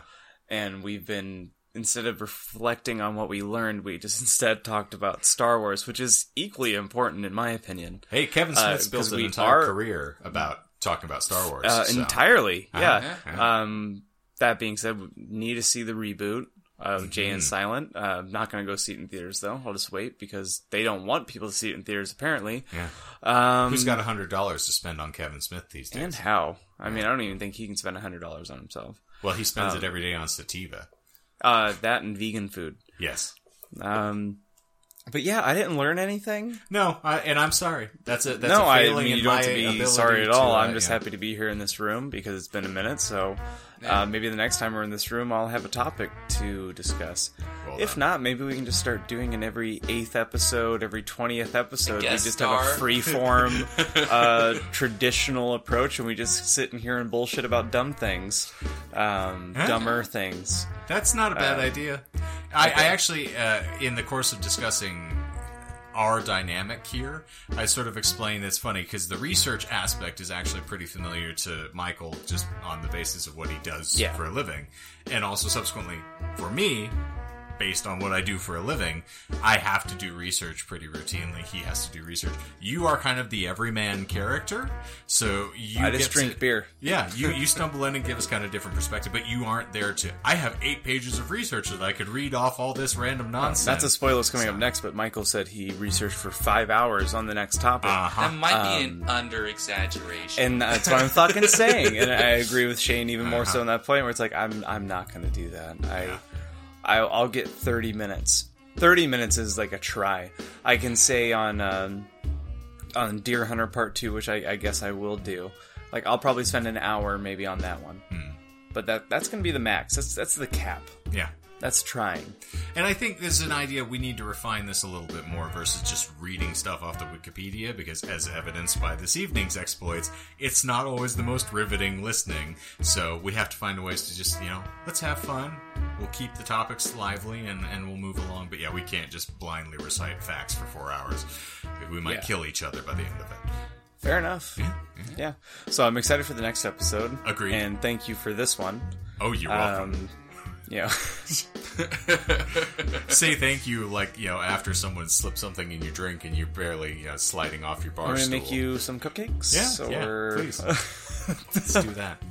and we've been instead of reflecting on what we learned, we just [LAUGHS] instead talked about Star Wars, which is equally important in my opinion. Hey, Kevin Uh, Smith's built 'cause an entire are- career about talking about Star Wars. Uh, so. Entirely, Uh-huh, yeah. yeah. Um, that being said, we need to see the reboot of Jay Mm-hmm. and Silent. Uh, I'm not going to go see it in theaters though. I'll just wait because they don't want people to see it in theaters. Apparently, Yeah. um, Who's got a hundred dollars to spend on Kevin Smith these days? and how? I mean, I don't even think he can spend a hundred dollars on himself. well, he spends Um, it every day on sativa. Uh, that and vegan food. Yes. Um, But yeah, I didn't learn anything. No, I, and I'm sorry. That's a that's no, a I mean you don't have to be sorry at to, all. uh, I'm just yeah. happy to be here in this room because it's been a minute. So Yeah. uh, maybe the next time we're in this room, I'll have a topic to discuss. Well if not, maybe we can just start doing an every eighth episode, every twentieth episode. We just star. have a free form, [LAUGHS] uh, traditional approach, and we just sit in here and bullshit about dumb things, um, Huh? dumber things. That's not a bad Uh, idea. I, I actually, uh, in the course of discussing our dynamic here, I sort of explained it's funny because the research aspect is actually pretty familiar to Michael just on the basis of what he does Yeah. for a living. And also subsequently for me, based on what I do for a living, I have to do research pretty routinely. He has to do research. You are kind of the everyman character, so you I just get drink to- beer. yeah, you you stumble in and give us kind of different perspective, but you aren't there to. I have eight pages of research that I could read off all this random nonsense. That's a spoiler that's coming up next, but Michael said he researched for five hours on the next topic. Uh-huh. That might be Um, an under exaggeration. And that's what I'm fucking saying, and I [LAUGHS] agree with Shane even more Uh-huh. so in that point where it's like I'm I'm not going to do that. I, Yeah. I I'll get 30 minutes. 30 minutes is like a try. I can say on um, on Deer Hunter Part Two, which I, I guess I will do. Like I'll probably spend an hour maybe on that one, Hmm. but that that's going to be the max. That's that's the cap. Yeah. That's trying. And I think this is an idea we need to refine this a little bit more versus just reading stuff off the Wikipedia because, as evidenced by this evening's exploits, it's not always the most riveting listening. So we have to find ways to just, you know, let's have fun. We'll keep the topics lively and, and we'll move along. But yeah, we can't just blindly recite facts for four hours. We might Yeah. kill each other by the end of it. Fair enough. Yeah. Yeah. So I'm excited for the next episode. Agreed. And thank you for this one. Oh, you're welcome. Um, yeah. [LAUGHS] Say thank you, like you know, after someone slipped something in your drink and you're barely you know, sliding off your bar I'm gonna make you some cupcakes. Yeah, yeah, please. [LAUGHS] Let's do that.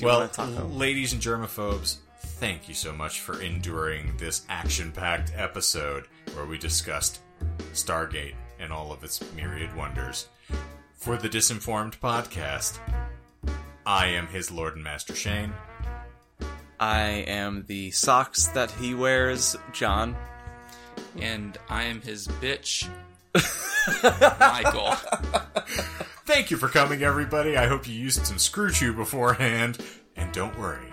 you well, want a taco? ladies and germaphobes, thank you so much for enduring this action-packed episode where we discussed Stargate and all of its myriad wonders. For the Disinformed podcast, I am his Lord and Master Shane. I am the socks that he wears, John. and I am his bitch, [LAUGHS] Michael. Thank you for coming, everybody. I hope you used some screw chew beforehand. And don't worry,